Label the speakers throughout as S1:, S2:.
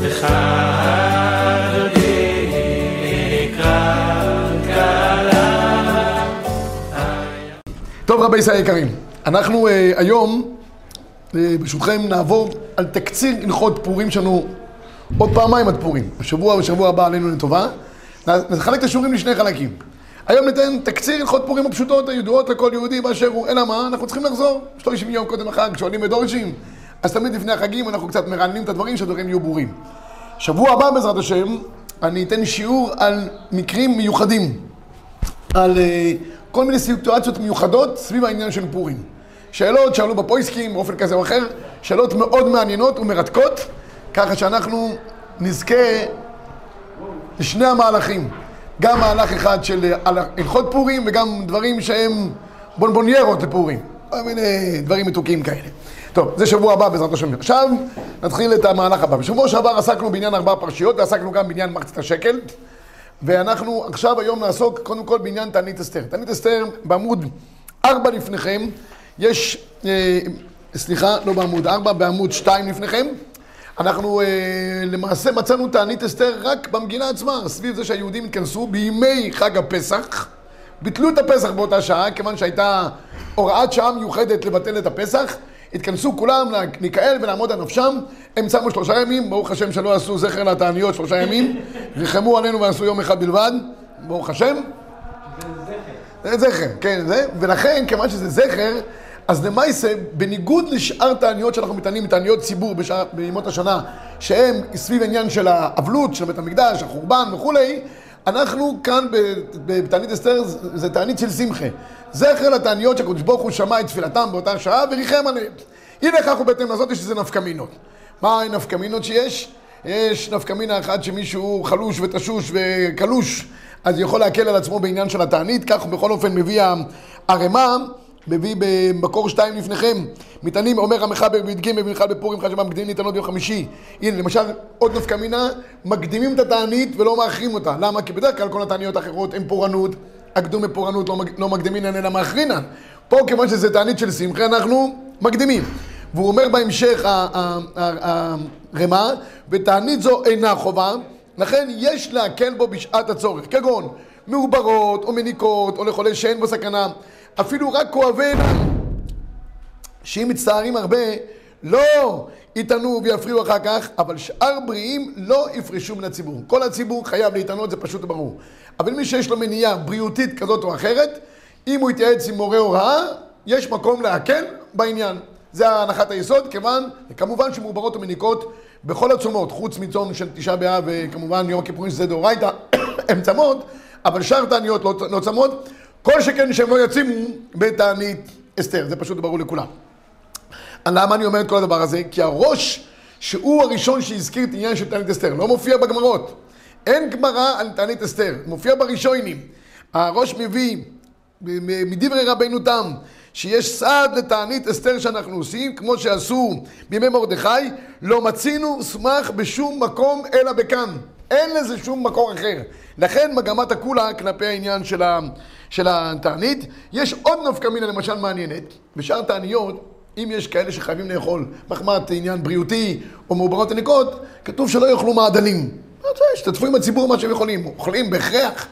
S1: טוב רבי ישראל היקרים, אנחנו uh, היום uh, ברשותכם נעבור על תקציר הלכות פורים שלנו עוד פעמיים עד פורים, השבוע ובשבוע הבא עלינו לטובה. נחלק את השיעורים לשני חלקים. היום ניתן תקציר הלכות פורים הפשוטות הידועות לכל יהודי באשר הוא, אלא מה? אנחנו צריכים לחזור 30 יום קודם החג, שואלים ודורשים, אז תמיד לפני החגים אנחנו קצת מרעננים את הדברים שהדברים יהיו ברורים. שבוע הבא בעזרת השם אני אתן שיעור על מקרים מיוחדים, על uh, כל מיני סיטואציות מיוחדות סביב העניין של פורים. שאלות שעלו בפויסקים באופן כזה או אחר, שאלות מאוד מעניינות ומרתקות, ככה שאנחנו נזכה לשני המהלכים. גם מהלך אחד של הלכות פורים וגם דברים שהם בונבוניירות לפורים. כל מיני דברים מתוקים כאלה. טוב, זה שבוע הבא בעזרת השם. עכשיו נתחיל את המהלך הבא. בשבוע שעבר עסקנו בעניין ארבע פרשיות ועסקנו גם בעניין מחצית השקל. ואנחנו עכשיו היום נעסוק קודם כל בעניין תענית אסתר. תענית אסתר בעמוד ארבע לפניכם, יש, אה, סליחה, לא בעמוד ארבע, בעמוד שתיים לפניכם. אנחנו אה, למעשה מצאנו תענית אסתר רק במגילה עצמה, סביב זה שהיהודים התכנסו בימי חג הפסח. ביטלו את הפסח באותה שעה, כיוון שהייתה הוראת שעה מיוחדת לבטל את הפסח. התכנסו כולם להיכאל ולעמוד על נפשם, הם צמו שלושה ימים, ברוך השם שלא עשו זכר לתעניות שלושה ימים, ריחמו עלינו ועשו יום אחד בלבד, ברוך השם. זה זכר. כן, זה, ולכן, כיוון שזה זכר, אז למעשה, בניגוד לשאר תעניות שאנחנו מתענים, תעניות ציבור בשעה, בימות השנה, שהם סביב עניין של האבלות, של בית המקדש, החורבן וכולי, אנחנו כאן בתענית אסתר, זה תענית של שמחה. זכר לתעניות שהקדוש ברוך הוא שמע את תפילתם באותה שעה וריחם עליהם. הנה כך ובהתאם לזאת יש לזה נפקמינות. מה הנפקמינות שיש? יש נפקמינה אחת שמישהו חלוש ותשוש וקלוש, אז יכול להקל על עצמו בעניין של התענית, כך בכל אופן מביא הערימה, מביא במקור שתיים לפניכם, מטענים, אומר המחבר בי"ג במיוחד בפורים חשבם מקדימים ניתנות ביום חמישי. הנה למשל עוד נפקמינה, מקדימים את התענית ולא מאחרים אותה. למה? כי בדרך כלל כל התעניות האחרות הן פורענות. הקדום בפורענות לא, לא מקדימינן אלא מאחרינן. פה כיוון שזה תענית של שמחה אנחנו מקדימים. והוא אומר בהמשך הרמ"א, ותענית זו אינה חובה, לכן יש להקל בו בשעת הצורך, כגון מעוברות או מניקות או לחולי שאין בו סכנה, אפילו רק כואבי עיניים, שאם מצטערים הרבה, לא יטענו ויפריעו אחר כך, אבל שאר בריאים לא יפרשו מן הציבור. כל הציבור חייב להתענות, זה פשוט ברור. אבל מי שיש לו מניעה בריאותית כזאת או אחרת, אם הוא יתייעץ עם מורה הוראה, יש מקום להקל בעניין. זה הנחת היסוד, כיוון, כמובן שמעוברות ומניקות בכל הצומות, חוץ מצום של תשעה באב וכמובן יום הכיפורים שזה דאורייתא, הן צמות, אבל שאר תעניות לא, לא צמות, כל שכן שהם לא יצימו בתענית אסתר, זה פשוט ברור לכולם. למה אני אומר את כל הדבר הזה? כי הראש, שהוא הראשון שהזכיר את עניין של תענית אסתר, לא מופיע בגמרות. אין גמרא על תענית אסתר, מופיע בראשונים. הראש מביא מדברי רבינו תם, שיש סעד לתענית אסתר שאנחנו עושים, כמו שעשו בימי מרדכי, לא מצינו סמך בשום מקום אלא בכאן. אין לזה שום מקור אחר. לכן מגמת הכולה כלפי העניין של, של התענית. יש עוד נפקא מינה למשל מעניינת, בשאר תעניות, אם יש כאלה שחייבים לאכול מחמת עניין בריאותי או מעוברות יניקות, כתוב שלא יאכלו מעדנים. השתתפו עם הציבור מה שהם יכולים, אוכלים בהכרח.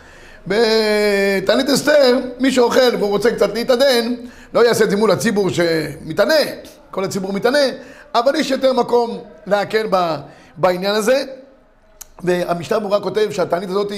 S1: בתענית אסתר, מי שאוכל והוא רוצה קצת להתעדן, לא יעשה את זה מול הציבור שמתענה, כל הציבור מתענה, אבל יש יותר מקום להקל בעניין הזה. והמשטר ברורה כותב שהתענית הזאת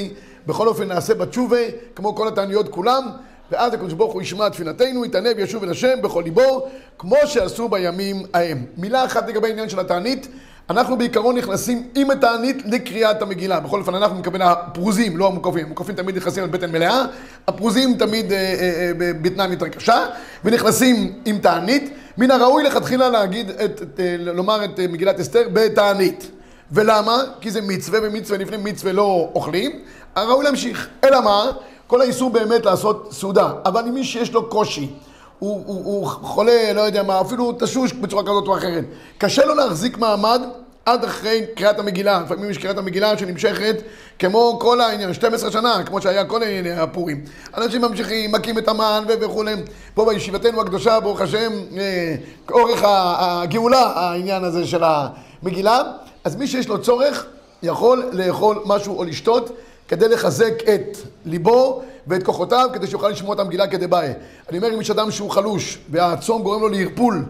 S1: בכל אופן נעשה בתשובה, כמו כל התעניות כולם, ואז הקדוש ברוך הוא ישמע תפילתנו, יתענה וישוב אל השם בכל ליבו, כמו שעשו בימים ההם. מילה אחת לגבי העניין של התענית, אנחנו בעיקרון נכנסים עם התענית לקריאת המגילה. בכל אופן, אנחנו מקבלים הפרוזים, לא המוקפים. המוקפים תמיד נכנסים על בטן מלאה, הפרוזים תמיד אה, אה, אה, יותר קשה, ונכנסים עם תענית. מן הראוי לכתחילה להגיד, את, את, לומר את מגילת אסתר בתענית. ולמה? כי זה מצווה, ומצווה לפני מצווה לא אוכלים. הראוי להמשיך. אלא מה? כל האיסור באמת לעשות סעודה. אבל אם מי שיש לו קושי, הוא, הוא, הוא חולה, לא יודע מה, אפילו תשוש בצורה כזאת או אחרת. קשה לו להחזיק מעמד עד אחרי קריאת המגילה. לפעמים יש קריאת המגילה שנמשכת כמו כל העניין, 12 שנה, כמו שהיה כל הענייני הפורים. אנשים ממשיכים, מכים את המן וכולי. פה בישיבתנו הקדושה, ברוך השם, אה, אורך הגאולה, העניין הזה של המגילה. אז מי שיש לו צורך, יכול לאכול משהו או לשתות כדי לחזק את ליבו ואת כוחותיו, כדי שיוכל לשמוע את המגילה כדבעי. אני אומר, אם יש אדם שהוא חלוש, והצום גורם לו לערפול,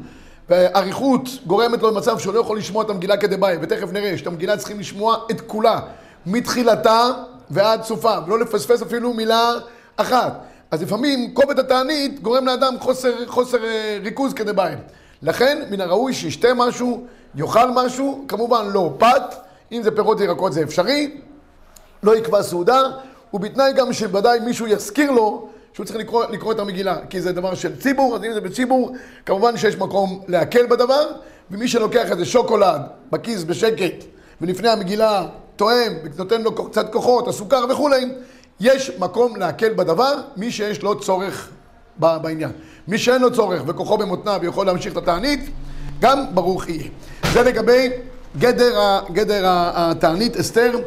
S1: ואריכות גורמת לו למצב שהוא לא יכול לשמוע את המגילה כדבעי, ותכף נראה שאת המגילה צריכים לשמוע את כולה, מתחילתה ועד סופה, ולא לפספס אפילו מילה אחת. אז לפעמים כובד התענית גורם לאדם חוסר, חוסר אה, ריכוז כדבעי. לכן, מן הראוי שישתה משהו, יאכל משהו, כמובן לא פת, אם זה פירות וירקות זה אפשרי, לא יקבע סעודה, ובתנאי גם שוודאי מישהו יזכיר לו שהוא צריך לקרוא, לקרוא את המגילה, כי זה דבר של ציבור, אז אם זה בציבור, כמובן שיש מקום להקל בדבר, ומי שלוקח איזה שוקולד בכיס בשקט, ולפני המגילה טועם, ונותן לו קצת כוחות, הסוכר וכולי, יש מקום להקל בדבר, מי שיש לו צורך בעניין. מי שאין לו צורך וכוחו במותניו ויכול להמשיך את התענית, גם ברוך יהיה. זה לגבי גדר, גדר התענית אסתר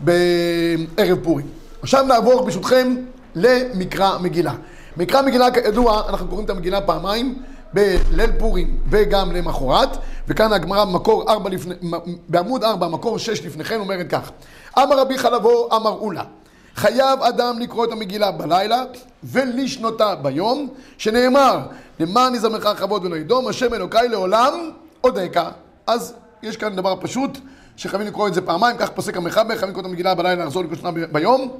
S1: בערב פורים. עכשיו נעבור ברשותכם למקרא מגילה. מקרא מגילה כידוע, אנחנו קוראים את המגילה פעמיים, בליל פורים וגם למחרת, וכאן הגמרא במקור ארבע לפני, בעמוד ארבע, מקור שש לפניכם, אומרת כך: אמר רבי חלבו, אמר אולה, חייב אדם לקרוא את המגילה בלילה ולשנותה ביום, שנאמר, למען יזמך כבוד ולא ידום, השם אלוקיי לעולם אודקה. אז יש כאן דבר פשוט, שחייבים לקרוא את זה פעמיים, כך פוסק המחבר, חייבים לקרוא את המגילה בלילה, לחזור לקרוא ביום.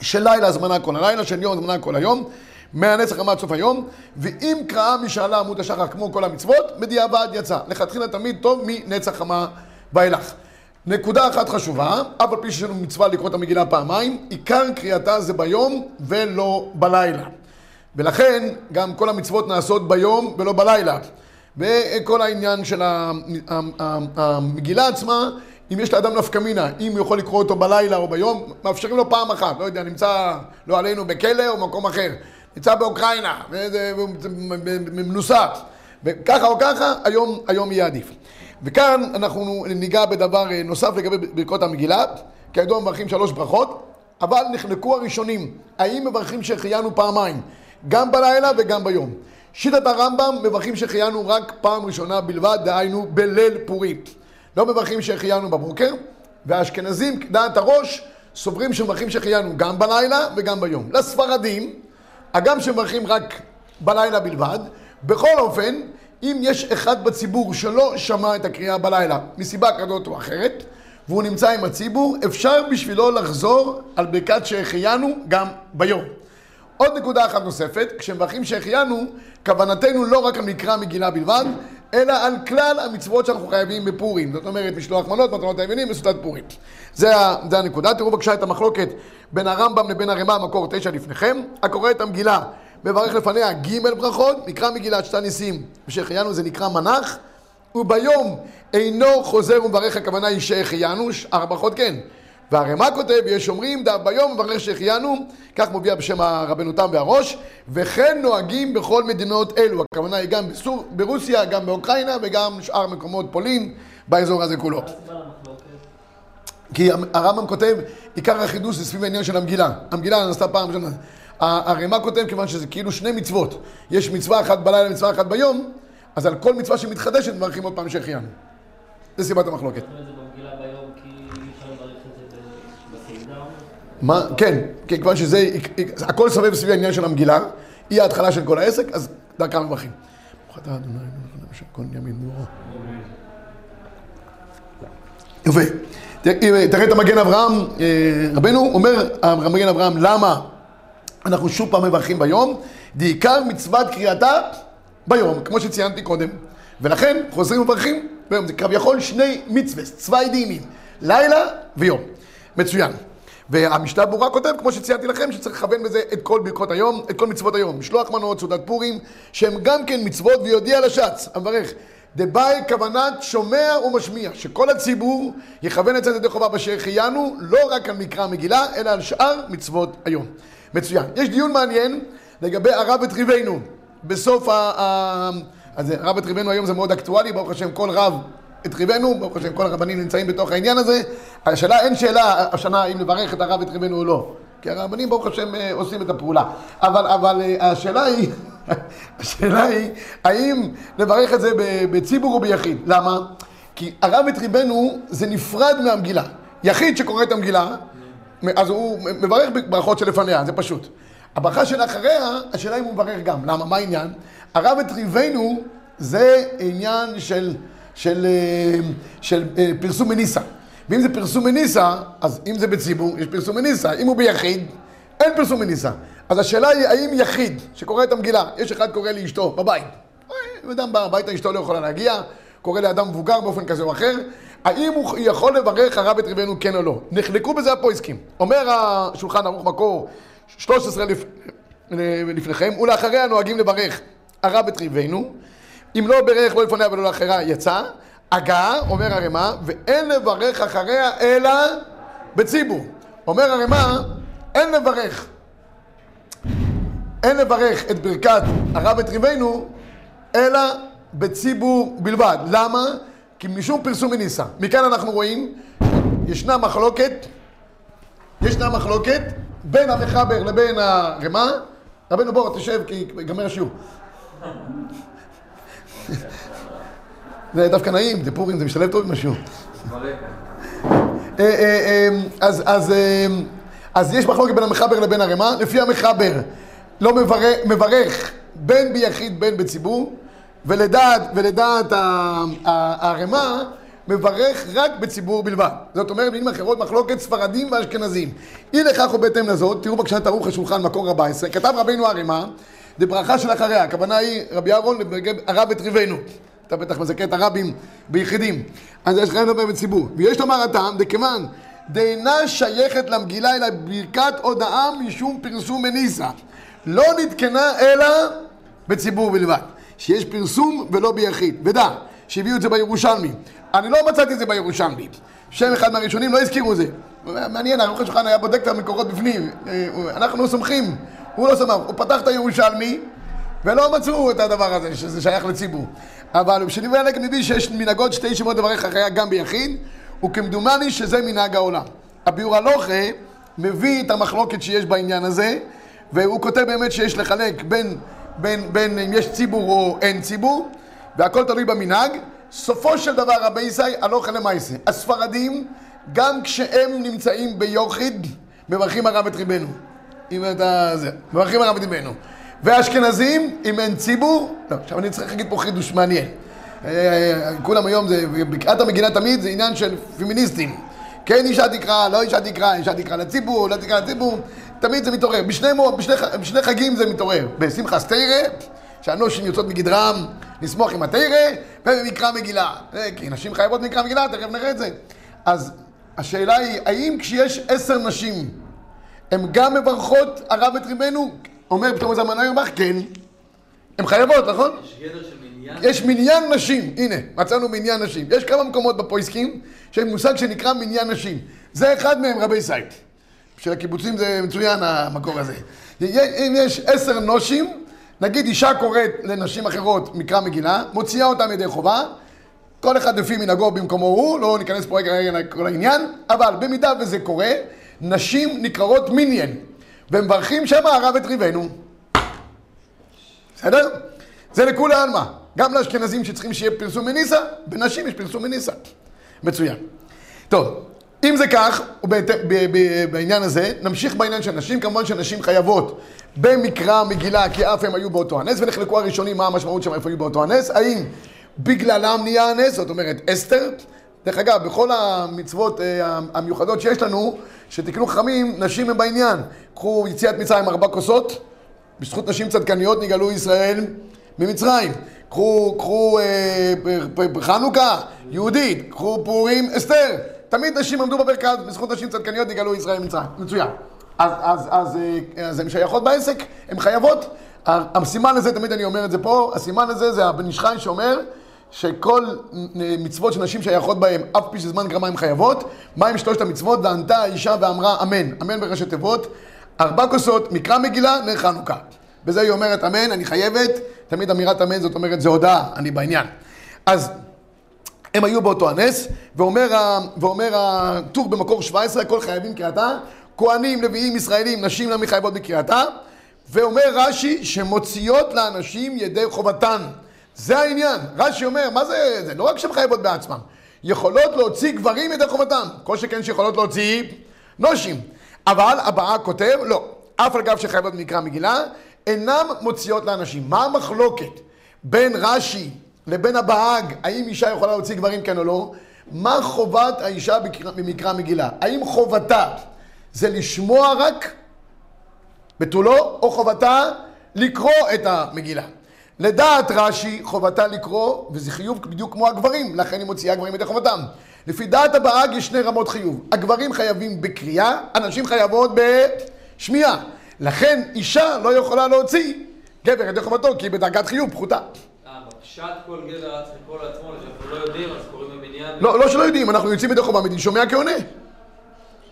S1: של לילה הזמנה כל הלילה, של יום הזמנה כל היום, מהנצח עד סוף היום, ואם קראה משאלה עמוד השחר כמו כל המצוות, בדיעבד יצא. לכתחילה תמיד טוב מנצח חמה ואילך. נקודה אחת חשובה, אף על פי שיש לנו מצווה לקרוא את המגילה פעמיים, עיקר קריאתה זה ביום ולא בלילה. ולכן גם כל המצוות נעשות ביום ולא בלילה. וכל העניין של המגילה עצמה אם יש לאדם נפקא מינה, אם הוא יכול לקרוא אותו בלילה או ביום, מאפשרים לו פעם אחת, לא יודע, נמצא, לא עלינו, בכלא או במקום אחר, נמצא באוקראינה, מנוסת, וככה או ככה, היום, היום יהיה עדיף. וכאן אנחנו ניגע בדבר נוסף לגבי ברכות המגילה, כידוע מברכים שלוש ברכות, אבל נחלקו הראשונים, האם מברכים שהחיינו פעמיים, גם בלילה וגם ביום. שיטת הרמב"ם מברכים שהחיינו רק פעם ראשונה בלבד, דהיינו בליל פורים. לא מברכים שהחיינו בבוקר, והאשכנזים, דעת הראש, סוברים שמברכים שהחיינו גם בלילה וגם ביום. לספרדים, הגם שמברכים רק בלילה בלבד, בכל אופן, אם יש אחד בציבור שלא שמע את הקריאה בלילה מסיבה כזאת או אחרת, והוא נמצא עם הציבור, אפשר בשבילו לחזור על ברכת שהחיינו גם ביום. עוד נקודה אחת נוספת, כשמברכים שהחיינו, כוונתנו לא רק על מקרא מגילה בלבד, אלא על כלל המצוות שאנחנו חייבים בפורים. זאת אומרת, משלוח מנות, מתנות היוונים וסעודת פורים. זה, זה הנקודה. תראו בבקשה את המחלוקת בין הרמב"ם לבין הרמ"א, מקור תשע לפניכם. הקורא את המגילה, מברך לפניה ג' ברכות, מקרא מגילת שתה ניסים, ושהחיינו זה נקרא מנח, וביום אינו חוזר ומברך, הכוונה היא שהחיינו, שאר ברכות כן. והרמ"א כותב, יש אומרים, דא ביום מברך שהחיינו, כך מופיע בשם הרבנו תם והראש, וכן נוהגים בכל מדינות אלו. הכוונה היא גם בסור, ברוסיה, גם באוקראינה וגם שאר מקומות פולין, באזור הזה כולו. כי הרמב"ם כותב, עיקר החידוש זה סביב העניין של המגילה. המגילה נעשתה פעם ראשונה. הרמ"א כותב, כיוון שזה כאילו שני מצוות. יש מצווה אחת בלילה, מצווה אחת ביום, אז על כל מצווה שמתחדשת מברכים עוד פעם שהחיינו. זה סיבת המחלוקת. מה? כן, כיוון שזה, הכל סובב סביב העניין של המגילה, היא ההתחלה של כל העסק, אז דרכם מברכים. ברוך אתה אדוני, כל ימין נורו. יפה. תראה את המגן אברהם, אה, רבנו אומר, המגן אברהם, למה אנחנו שוב פעם מברכים ביום? בעיקר מצוות קריאתה ביום, כמו שציינתי קודם. ולכן חוזרים ומברכים ביום. זה כביכול שני מצווה, צווי דינים, לילה ויום. מצוין. והמשנה ברורה כותב, כמו שציינתי לכם, שצריך לכוון בזה את כל ברכות היום, את כל מצוות היום. משלוח מנות, סעודת פורים, שהם גם כן מצוות ויודיע לשץ, המברך. דבאי כוונת שומע ומשמיע, שכל הציבור יכוון את זה ידי חובה באשר חיינו, לא רק על מקרא המגילה, אלא על שאר מצוות היום. מצוין. יש דיון מעניין לגבי הרב את ריבנו. בסוף ה... אז הרב את ריבנו היום זה מאוד אקטואלי, ברוך השם כל רב את ריבנו, ברוך השם כל הרבנים נמצאים בתוך העניין הזה. השאלה, אין שאלה השנה אם לברך את הרב את ריבנו או לא. כי הרבנים ברוך השם אה, עושים את הפעולה. אבל, אבל אה, השאלה היא, השאלה היא, האם לברך את זה בציבור או ביחיד? למה? כי הרב את ריבנו זה נפרד מהמגילה. יחיד שקורא את המגילה, אז הוא מברך בברכות שלפניה, זה פשוט. הברכה של אחריה, השאלה אם הוא מברך גם. למה? מה העניין? הרב את ריבנו זה עניין של, של, אה, של, של פרסום מניסה. ואם זה פרסום מניסה, אז אם זה בציבור, יש פרסום מניסה. אם הוא ביחיד, אין פרסום מניסה. אז השאלה היא, האם יחיד שקורא את המגילה, יש אחד קורא לאשתו בבית, אדם בא הביתה, אשתו לא יכולה להגיע, קורא לאדם מבוגר באופן כזה או אחר, האם הוא יכול לברך הרב את ריבנו כן או לא? נחלקו בזה הפויסקים. אומר השולחן ערוך מקור 13 לפ... לפניכם, ולאחריה נוהגים לברך הרב את ריבנו, אם לא ברך לא לפניה ולא לאחריה יצא, הגה, אומר הרמ"א, ואין לברך אחריה אלא בציבור. אומר הרמ"א, אין לברך. אין לברך את ברכת הרב את ריבנו, אלא בציבור בלבד. למה? כי משום פרסום מניסה. מכאן אנחנו רואים, ישנה מחלוקת, ישנה מחלוקת בין המחבר לבין הרמ"א. רבנו בוא, תשב כי ייגמר השיעור. זה דווקא נעים, זה פורים, זה משתלב טוב עם השיעור. אה, אה, אה, אז, יש מחלוקת בין המחבר לבין הרמ"א. לפי המחבר לא מברך, בין ביחיד בין בציבור, ולדעת הרמ"א מברך רק בציבור בלבד. זאת אומרת, במילים אחרות, מחלוקת ספרדים ואשכנזים. אי לכך ובהתאם לזאת, תראו בבקשה את ערוך השולחן, מקור 14, כתב רבינו הרמ"א, דברכה של אחריה, הכוונה היא רבי אהרון הרב את ריבנו. אתה בטח מזכה את הרבים ביחידים. אז יש לך לדבר בציבור. ויש לומר הטעם, דכיוון דאינה שייכת למגילה אלא ברכת הודאה משום פרסום מניסה. לא נתקנה אלא בציבור בלבד. שיש פרסום ולא ביחיד. ודע, שהביאו את זה בירושלמי. אני לא מצאתי את זה בירושלמי. שם אחד מהראשונים לא הזכירו את זה. מעניין, ערוך השולחן היה בודק את המקורות בפנים. אנחנו סומכים, הוא לא סומך. הוא פתח את הירושלמי ולא מצאו את הדבר הזה, שזה שייך לציבור. אבל כשנברא נגד מביא שיש מנהגות שתי שמות לברך אחריה גם ביחיד, וכמדומני שזה מנהג העולם. הביאור הלוכה מביא את המחלוקת שיש בעניין הזה, והוא כותב באמת שיש לחלק בין, בין, בין אם יש ציבור או אין ציבור, והכל תלוי במנהג. סופו של דבר, רבי ישי, הלוכה למעשה. הספרדים, גם כשהם נמצאים ביוחיד, מברכים הרב את ריבנו. אם אתה... זה, מברכים הרב את ריבנו. ואשכנזים, אם אין ציבור, לא, עכשיו אני צריך להגיד פה חידוש מעניין. אה, אה, כולם היום, זה, בקעת המגינה תמיד זה עניין של פמיניסטים. כן אישה תקרא, לא אישה תקרא, אישה תקרא לציבור, לא תקרא לציבור, תמיד זה מתעורר. בשני, בשני, בשני חגים זה מתעורר. בשמחה סתירה, שהנושים יוצאות מגדרם לשמוח עם התירה, ובמקרא מגילה. אה, כי נשים חייבות מקרא מגילה, תכף נראה את זה. אז השאלה היא, האם כשיש עשר נשים, הן גם מברכות הרב את ריבנו? אומר פתאום איזה אמנה יומך, כן. הן חייבות, נכון? יש גדר של מניין? יש מניין נשים, הנה, מצאנו מניין נשים. יש כמה מקומות בפויסקים שיש מושג שנקרא מניין נשים. זה אחד מהם רבי סייט. בשביל הקיבוצים זה מצוין המקור הזה. אם יש עשר נשים, נגיד אישה קוראת לנשים אחרות מקרא מגילה, מוציאה אותם ידי חובה, כל אחד לפי מנהגו במקומו הוא, לא ניכנס פה רגע לכל העניין, אבל במידה וזה קורה, נשים נקראות מניין. ומברכים שם הרב את ריבנו. בסדר? זה לכולי עלמא. גם לאשכנזים שצריכים שיהיה פרסום מניסה, בנשים יש פרסום מניסה. מצוין. טוב, אם זה כך, בעניין הזה, נמשיך בעניין של נשים, כמובן שנשים חייבות במקרא מגילה, כי אף הם היו באותו הנס, ונחלקו הראשונים מה המשמעות שם איפה היו באותו הנס, האם בגללם נהיה הנס, זאת אומרת אסתר, דרך אגב, בכל המצוות אה, המיוחדות שיש לנו, שתקנו חכמים, נשים הם בעניין. קחו יציאת מצרים ארבע כוסות, בזכות נשים צדקניות נגאלו ישראל ממצרים. קחו, קחו אה, חנוכה, יהודית, קחו פורים, אסתר. תמיד נשים עמדו בברכת, בזכות נשים צדקניות נגאלו ישראל ממצרים. מצוין. אז, אז, אז, אה, אז הן שייכות בעסק, הן חייבות. הסימן לזה, תמיד אני אומר את זה פה, הסימן לזה זה הבן איש חי שאומר שכל מצוות של נשים שייכות בהן, אף פי שזמן גרמה הן חייבות. מה עם שלושת המצוות? וענתה האישה ואמרה אמן. אמן בראשי תיבות. ארבע כוסות, מקרא מגילה, נר חנוכה. בזה היא אומרת אמן, אני חייבת. תמיד אמירת אמן זאת אומרת זה הודעה, אני בעניין. אז הם היו באותו הנס, ואומר, ואומר הטור במקור 17, הכל חייבים קריאתה. כהנים, לוויים, ישראלים, נשים למי חייבות בקריאתה. ואומר רש"י שמוציאות לאנשים ידי חובתן. זה העניין. רש"י אומר, מה זה, זה לא רק שהן חייבות בעצמן, יכולות להוציא גברים ידי חובתם. כל שכן שיכולות להוציא נושים. אבל הבאה כותב, לא. אף על גב שחייבות במקרא מגילה, אינם מוציאות לאנשים. מה המחלוקת בין רש"י לבין הבהאג, האם אישה יכולה להוציא גברים כן או לא? מה חובת האישה במקרא מגילה? האם חובתה זה לשמוע רק בתולו, או חובתה לקרוא את המגילה? לדעת רש"י, חובתה לקרוא, וזה חיוב בדיוק כמו הגברים, לכן היא מוציאה גברים ידי חובתם. לפי דעת הבהאג יש שני רמות חיוב. הגברים חייבים בקריאה, הנשים חייבות בשמיעה. לכן אישה לא יכולה להוציא גבר ידי חובתו, כי היא בדרגת חיוב פחותה.
S2: אה, בפשט כל גבר רץ לקרוא לעצמו, שאנחנו לא יודעים, אז קוראים במניין.
S1: לא, לא שלא יודעים, אנחנו יוצאים ידי חובה, מדין שומע כעונה.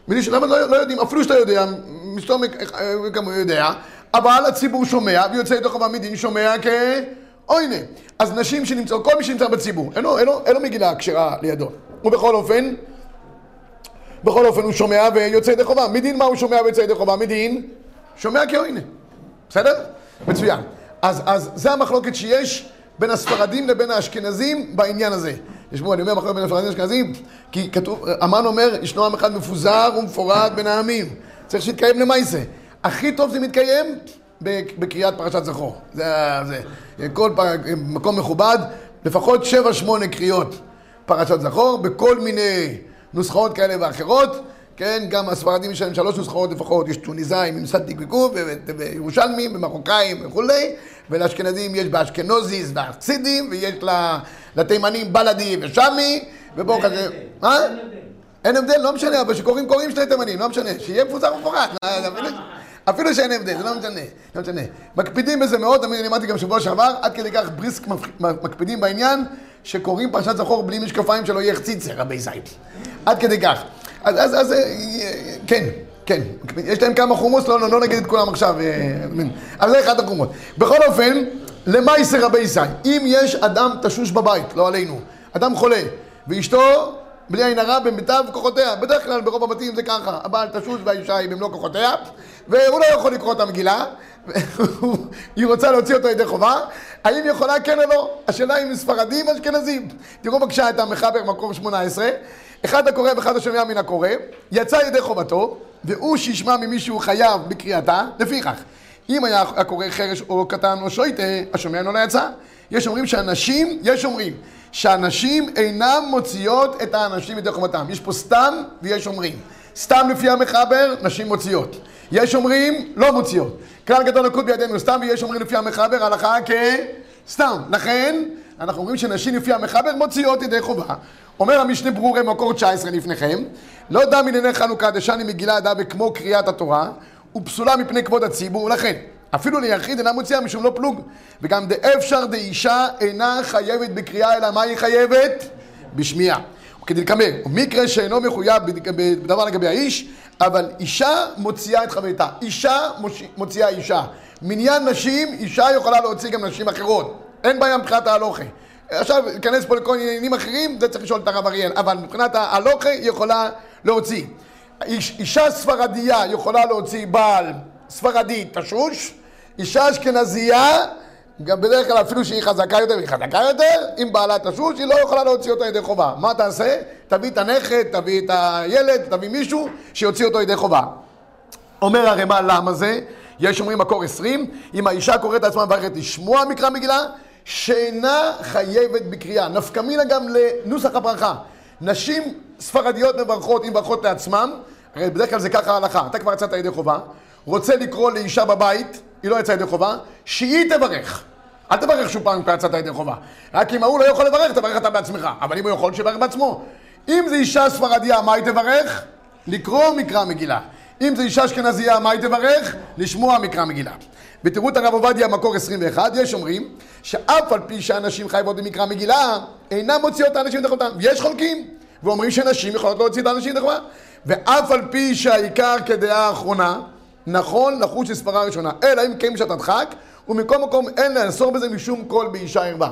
S1: למה לא, לא יודעים? אפילו שאתה יודע, מסתום גם יודע, אבל הציבור שומע, ויוצא ידי חובה מדין שומע כעוינה. אז נשים שנמצאות, כל מי שנמצא בציבור, אין לו, אין לו, אין לו מגילה כשרה לידו. ובכל אופן, בכל אופן הוא שומע ויוצא ידי חובה. מדין מה הוא שומע ויוצא ידי חובה? מדין שומע כעוינה. בסדר? מצוין. אז, אז זה המחלוקת שיש בין הספרדים לבין האשכנזים בעניין הזה. תשמעו, אני אומר מחלוקת בין הספרדים לאשכנזים, כי כתוב, אמן אומר, ישנו עם אחד מפוזר ומפורד בין העמים. צריך שיתקיים למעשה. הכי טוב זה מתקיים בקריאת פרשת זכור. זה, זה, כל פר, מקום מכובד, לפחות שבע שמונה קריאות פרשת זכור, בכל מיני נוסחאות כאלה ואחרות. כן, גם הספרדים יש להם שלוש נוסחאות לפחות, יש טוניסאים עם סנטיק וקוף, וירושלמים, ומרוקאים וכולי, ולאשכנזים יש באשכנוזיס וארצידים, ויש לתימנים בלדי ושמי, ובואו כזה... מה? אין הבדל, לא משנה, אבל שקוראים, קוראים שני תימנים, לא משנה, שיהיה מפוזר ומפורט. אפילו שאין הבדל, זה לא משנה, לא משנה. מקפידים בזה מאוד, אני לימדתי גם שבוע שעבר, עד כדי כך בריסק מקפידים בעניין, שקוראים פרשת זכור בלי משקפיים שלא יהיה חציצה, רבי זית. עד כדי כך. אז, אז, אז, כן, כן. יש להם כמה חומוס, לא, לא, לא נגיד את כולם עכשיו, אבל זה אחד החומות. בכל אופן, למעשה רבי ישי, אם יש אדם תשוש בבית, לא עלינו, אדם חולה, ואשתו בלי עין הרע במיטב כוחותיה. בדרך כלל ברוב הבתים זה ככה, הבעל תשוש והאישה היא במלוא כוחותיה, והוא לא יכול לקרוא את המגילה, היא רוצה להוציא אותו ידי חובה, האם יכולה כן או לא? השאלה אם ספרדים או אשכנזים. תראו בבקשה את המחבר מקור 18, אחד הקורא ואחד השומע מן הקורא, יצא ידי חובתו, והוא שישמע ממישהו חייב בקריאתה, לפיכך. אם היה הקורא חרש או קטן או שויטה, השומע לא יצא. יש אומרים שאנשים, יש אומרים שאנשים אינם מוציאות את האנשים ידי חובתם. יש פה סתם ויש אומרים. סתם לפי המחבר, נשים מוציאות. יש אומרים, לא מוציאות. כלל גדול נקוד בידינו סתם, ויש אומרים לפי המחבר, הלכה כסתם. לכן, אנחנו אומרים שנשים לפי המחבר מוציאות ידי חובה. אומר המשנה ברורי מקור 19 לפניכם, לא דע מענייני חנוכה דשני מגילה דא בכמו קריאת התורה, ופסולה מפני כבוד הציבור, ולכן אפילו ליחיד אינה מוציאה משום לא פלוג. וגם דאפשר דאישה אינה חייבת בקריאה, אלא מה היא חייבת? בשמיעה. וכדלקמר, ומקרה שאינו מחויב בדבר לגבי האיש, אבל אישה מוציאה את חברתה. אישה מוציאה אישה. מניין נשים, אישה יכולה להוציא גם נשים אחרות. אין בעיה מבחינת ההלוכה. עכשיו, ניכנס פה לכל עניינים אחרים, זה צריך לשאול את הרב אריאל. אבל מבחינת ההלוכה, היא יכולה להוציא. איש, אישה ספרדיה יכולה להוציא בעל ספרדי תשוש, אישה אשכנזייה, גם בדרך כלל אפילו שהיא חזקה יותר, והיא חזקה יותר, אם בעלה תשוש, היא לא יכולה להוציא אותו ידי חובה. מה תעשה? תביא את הנכד, תביא את הילד, תביא מישהו שיוציא אותו ידי חובה. אומר הרמ"א למה זה? יש אומרים מקור עשרים, אם האישה קוראת לעצמה מברכת לשמוע מקרא מגילה, שאינה חייבת בקריאה. נפקא מינה גם לנוסח הברכה. נשים ספרדיות מברכות, אם מברכות לעצמם, הרי בדרך כלל זה ככה ההלכה, אתה כבר יצאת ידי חובה, רוצה לקרוא לאישה בבית, היא לא יצאה ידי חובה, שהיא תברך. אל תברך שוב פעם כבר יצאת ידי חובה. רק אם ההוא לא יכול לברך, תברך אתה בעצמך. אבל אם הוא יכול, שיברך בעצמו. אם זה אישה ספרדיה, מה היא תברך? לקרוא מקרא מגילה. אם זה אישה אשכנזייה, מה היא תברך? לשמוע מקרא מגילה. ותראו את הרב עובדיה, מקור 21, יש אומרים שאף על פי שאנשים חייבות במקרא מגילה, אינם מוציאות את האנשים מתחתם. יש חולקים, ואומרים שנשים יכולות להוציא את האנשים מתחתם. ואף על פי שהעיקר כדעה האחרונה, נכון לחוץ של ספרה ראשונה, אלא אם כן שאתה תדחק, ומכל מקום אין לאסור בזה משום קול באישה ערווה.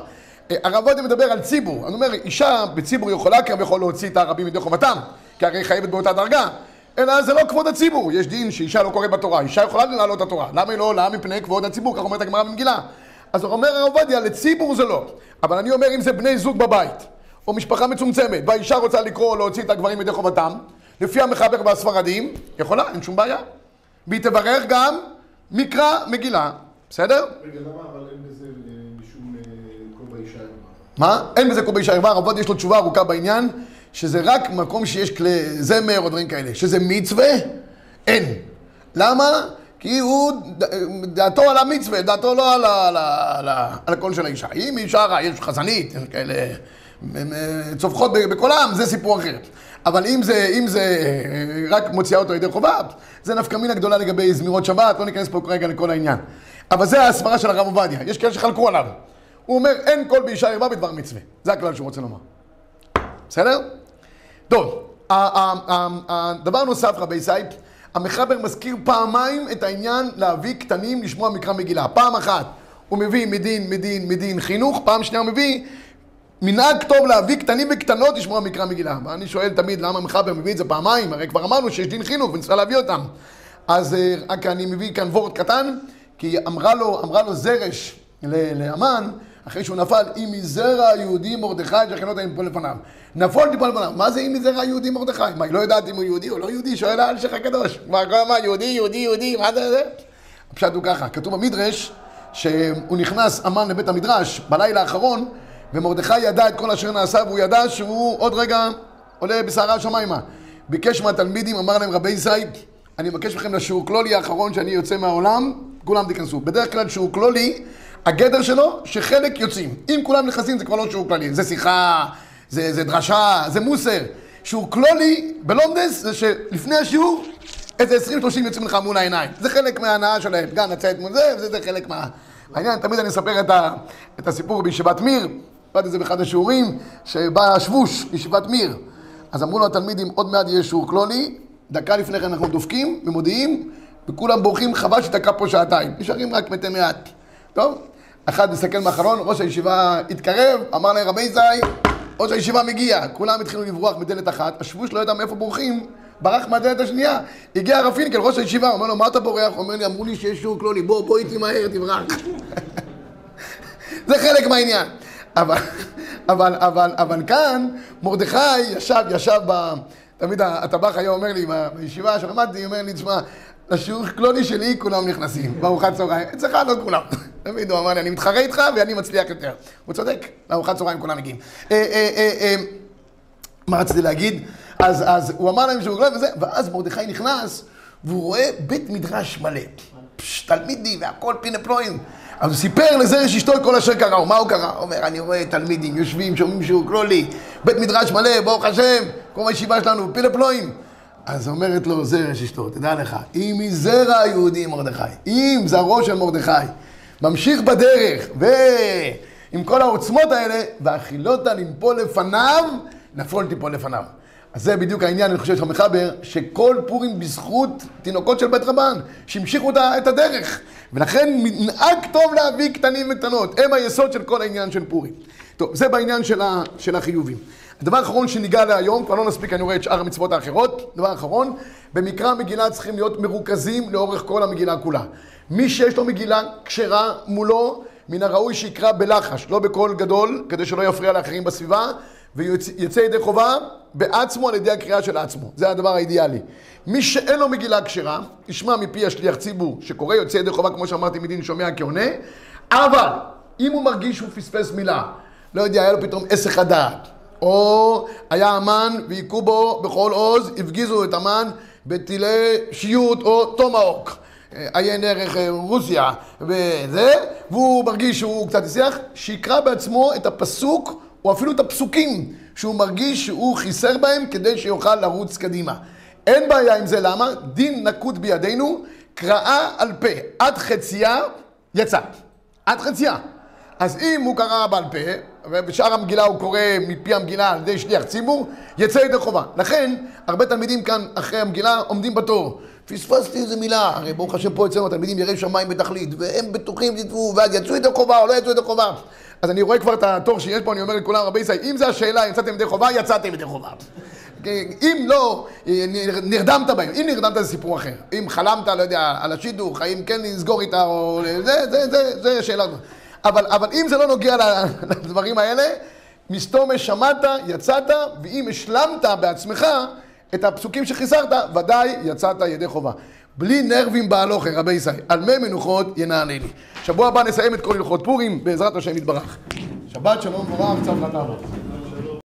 S1: אה, הרב עובדיה מדבר על ציבור, אני אומר, אישה בציבור יכולה כביכול להוציא את הרבים מדי חובתם, כי הרי חייבת באותה דרגה. אלא זה לא כבוד הציבור, יש דין שאישה לא קוראת בתורה, אישה יכולה להעלות את התורה, למה היא לא עולה מפני כבוד הציבור, כך אומרת הגמרא במגילה. אז אומר הרב עובדיה, לציבור זה לא, אבל אני אומר אם זה בני זוג בבית, או משפחה מצומצמת, והאישה רוצה לקרוא או להוציא את הגברים ידי חובתם, לפי המחבר והספרדים, יכולה, אין שום בעיה. והיא תברך גם מקרא מגילה, בסדר?
S3: רגע, למה אבל אין בזה אה, משום אה, כל באישה ערווה?
S1: מה? אין בזה כל באישה ערווה, הרב יש לו תשובה ארוכה בעניין, שזה רק מקום שיש כלי זמר או דברים כאלה. שזה מצווה, אין. למה? כי הוא, דעתו על המצווה, דעתו לא על, על, על, על הקול של האישה. אם היא שרה, יש חזנית, הם כאלה אה, צווחות ב- בקולם, זה סיפור אחר. אבל אם זה, אם זה אה, רק מוציאה אותו ידי חובה, זה נפקא מינה גדולה לגבי זמירות שבת, לא ניכנס פה כרגע לכל העניין. אבל זה הסברה של הרב עובדיה, יש כאלה שחלקו עליו. הוא אומר, אין קול באישה ערווה בדבר מצווה. זה הכלל שהוא רוצה לומר. בסדר? טוב, הדבר נוסף, רבי ישי, המחבר מזכיר פעמיים את העניין להביא קטנים לשמוע מקרא מגילה. פעם אחת הוא מביא מדין, מדין, מדין חינוך, פעם שנייה הוא מביא מנהג טוב להביא קטנים וקטנות לשמוע מקרא מגילה. ואני שואל תמיד למה המחבר מביא את זה פעמיים, הרי כבר אמרנו שיש דין חינוך ונצטרך להביא אותם. אז אה, רק אני מביא כאן וורט קטן, כי אמרה לו, אמרה לו זרש לאמן, אחרי שהוא נפל, אם מזרע היהודי מרדכי שכנות הם פה לפניו. נפול תיפול לפניו. מה זה אם מזרע היהודי מרדכי? מה, היא לא יודעת אם הוא יהודי או לא יהודי? שואל האלשיך הקדוש. מה, מה, יהודי, יהודי, יהודי, מה זה זה? הפשט הוא ככה, כתוב במדרש, שהוא נכנס אמן לבית המדרש בלילה האחרון, ומרדכי ידע את כל אשר נעשה, והוא ידע שהוא עוד רגע עולה בסערה השמיימה. ביקש מהתלמידים, אמר להם רבי ישי, אני מבקש מכם לשיעור כלולי האחרון שאני יוצא מהעולם, כולם תיכנסו. בדרך כלל שיעור כלולי, הגדר שלו, שחלק יוצאים. אם כולם נכנסים זה כבר לא שיעור כללי, זה שיחה, זה, זה דרשה, זה מוסר. שיעור כלולי בלונדס זה שלפני השיעור איזה 20-30 יוצאים לך מול העיניים. זה חלק מההנאה שלהם, גם לצאת מול זה, וזה זה חלק מה... העניין, תמיד אני אספר את, ה, את הסיפור בישיבת מיר, אמרתי את זה באחד השיעורים, שבא השבוש, ישיבת מיר. אז אמרו לו התלמידים, עוד מעט יהיה שיעור כלולי, דקה לפני כן אנחנו דופקים ומודיעים, וכולם בורחים, חבל שתקע פה שעתיים. נשארים רק מתי מעט. טוב? אחד מסתכל מהחלון, ראש הישיבה התקרב, אמר להם רבי זי, ראש הישיבה מגיע. כולם התחילו לברוח מדלת אחת, השבוש לא ידע מאיפה בורחים, ברח מהדלת השנייה. הגיע הרב פינקל, ראש הישיבה, אומר לו, מה אתה בורח? הוא אומר לי, אמרו לי שיש שיעור כלולי, בוא, בוא איתי מהר, תברח. זה חלק מהעניין. אבל, אבל, אבל, אבל כאן, מרדכי ישב, ישב ב... תמיד הטבח היה אומר לי, בישיבה שלמדתי, אומר לי, תשמע, לשיעור קלוני שלי כולם נכנסים, בארוחת צהריים, אצלך לא כולם. תמיד הוא אמר לי, אני מתחרה איתך ואני מצליח יותר. הוא צודק, לארוחת צהריים כולם מגיעים. אה, אה, אה, מה רציתי להגיד? אז, אז הוא אמר להם שהוא גדול וזה, ואז מרדכי נכנס, והוא רואה בית מדרש מלא. פש, תלמידים והכל פינה פלואים. אז הוא סיפר לזרש אשתו כל אשר קרה, ומה הוא קרא? הוא אומר, אני רואה תלמידים יושבים, שומעים שהוא כלולי, בית מדרש מלא, ברוך השם, כל הישיבה שלנו, פינה פלואים. אז אומרת לו זרש אשתו, תדע לך, אם מזרע היהודי מרדכי, אם זרעו של מרדכי, ממשיך בדרך, ועם כל העוצמות האלה, והחילותה לנפול לפניו, נפול תיפול לפניו. אז זה בדיוק העניין, אני חושב, של המחבר, שכל פורים בזכות תינוקות של בית רבן, שהמשיכו את הדרך. ולכן מנהג טוב להביא קטנים וקטנות, הם היסוד של כל העניין של פורים. טוב, זה בעניין של, ה, של החיובים. הדבר האחרון שניגע להיום, כבר לא נספיק, אני רואה את שאר המצוות האחרות. דבר אחרון, במקרא המגילה צריכים להיות מרוכזים לאורך כל המגילה כולה. מי שיש לו מגילה כשרה מולו, מן הראוי שיקרא בלחש, לא בקול גדול, כדי שלא יפריע לאחרים בסביבה, ויצא ידי חובה בעצמו על ידי הקריאה של עצמו. זה הדבר האידיאלי. מי שאין לו מגילה כשרה, ישמע מפי השליח ציבור שקורא יוצא ידי חובה, כמו שאמרתי, מדין שומע כעונה, אבל אם הוא מרגיש שהוא פספס מילה, לא יודע, היה לו פתאום הסח הדעת, או היה המן והיכו בו בכל עוז, הפגיזו את המן בטילי שיוט או טומהוק. עיין ערך אה, רוסיה וזה, והוא מרגיש שהוא קצת הצליח, שיקרא בעצמו את הפסוק או אפילו את הפסוקים שהוא מרגיש שהוא חיסר בהם כדי שיוכל לרוץ קדימה. אין בעיה עם זה, למה? דין נקוט בידינו, קראה על פה, עד חצייה יצא. עד חצייה. אז אם הוא קרא בעל פה, ובשאר המגילה הוא קורא מפי המגילה על ידי שליח ציבור, יצא ידי חובה. לכן, הרבה תלמידים כאן אחרי המגילה עומדים בתור. פספסתי איזה מילה, הרי ברוך השם פה אצלנו התלמידים יראי שמיים בתכלית, והם בטוחים ואז יצאו ידי חובה או לא יצאו ידי חובה. אז אני רואה כבר את התור שיש פה, אני אומר לכולם, רבי ישראל, אם זו השאלה, יצאתם ידי חובה, יצאתם ידי חובה. אם לא, נרדמת בהם, אם נרדמת זה סיפור אחר. אם חלמת, לא יודע, על השידוך, האם כן לסגור איתה או... זה, זה, זה, זה שאלה. אבל, אבל אם זה לא נוגע לדברים האלה, מסתומה שמעת, יצאת, ואם השלמת בעצמך את הפסוקים שחיסרת, ודאי יצאת ידי חובה. בלי נרבים בהלוכה, רבי ישראל, על מי מנוחות ינענני. שבוע הבא נסיים את כל הלכות פורים, בעזרת השם יתברך. שבת שלום ורב, צו לתעבוד.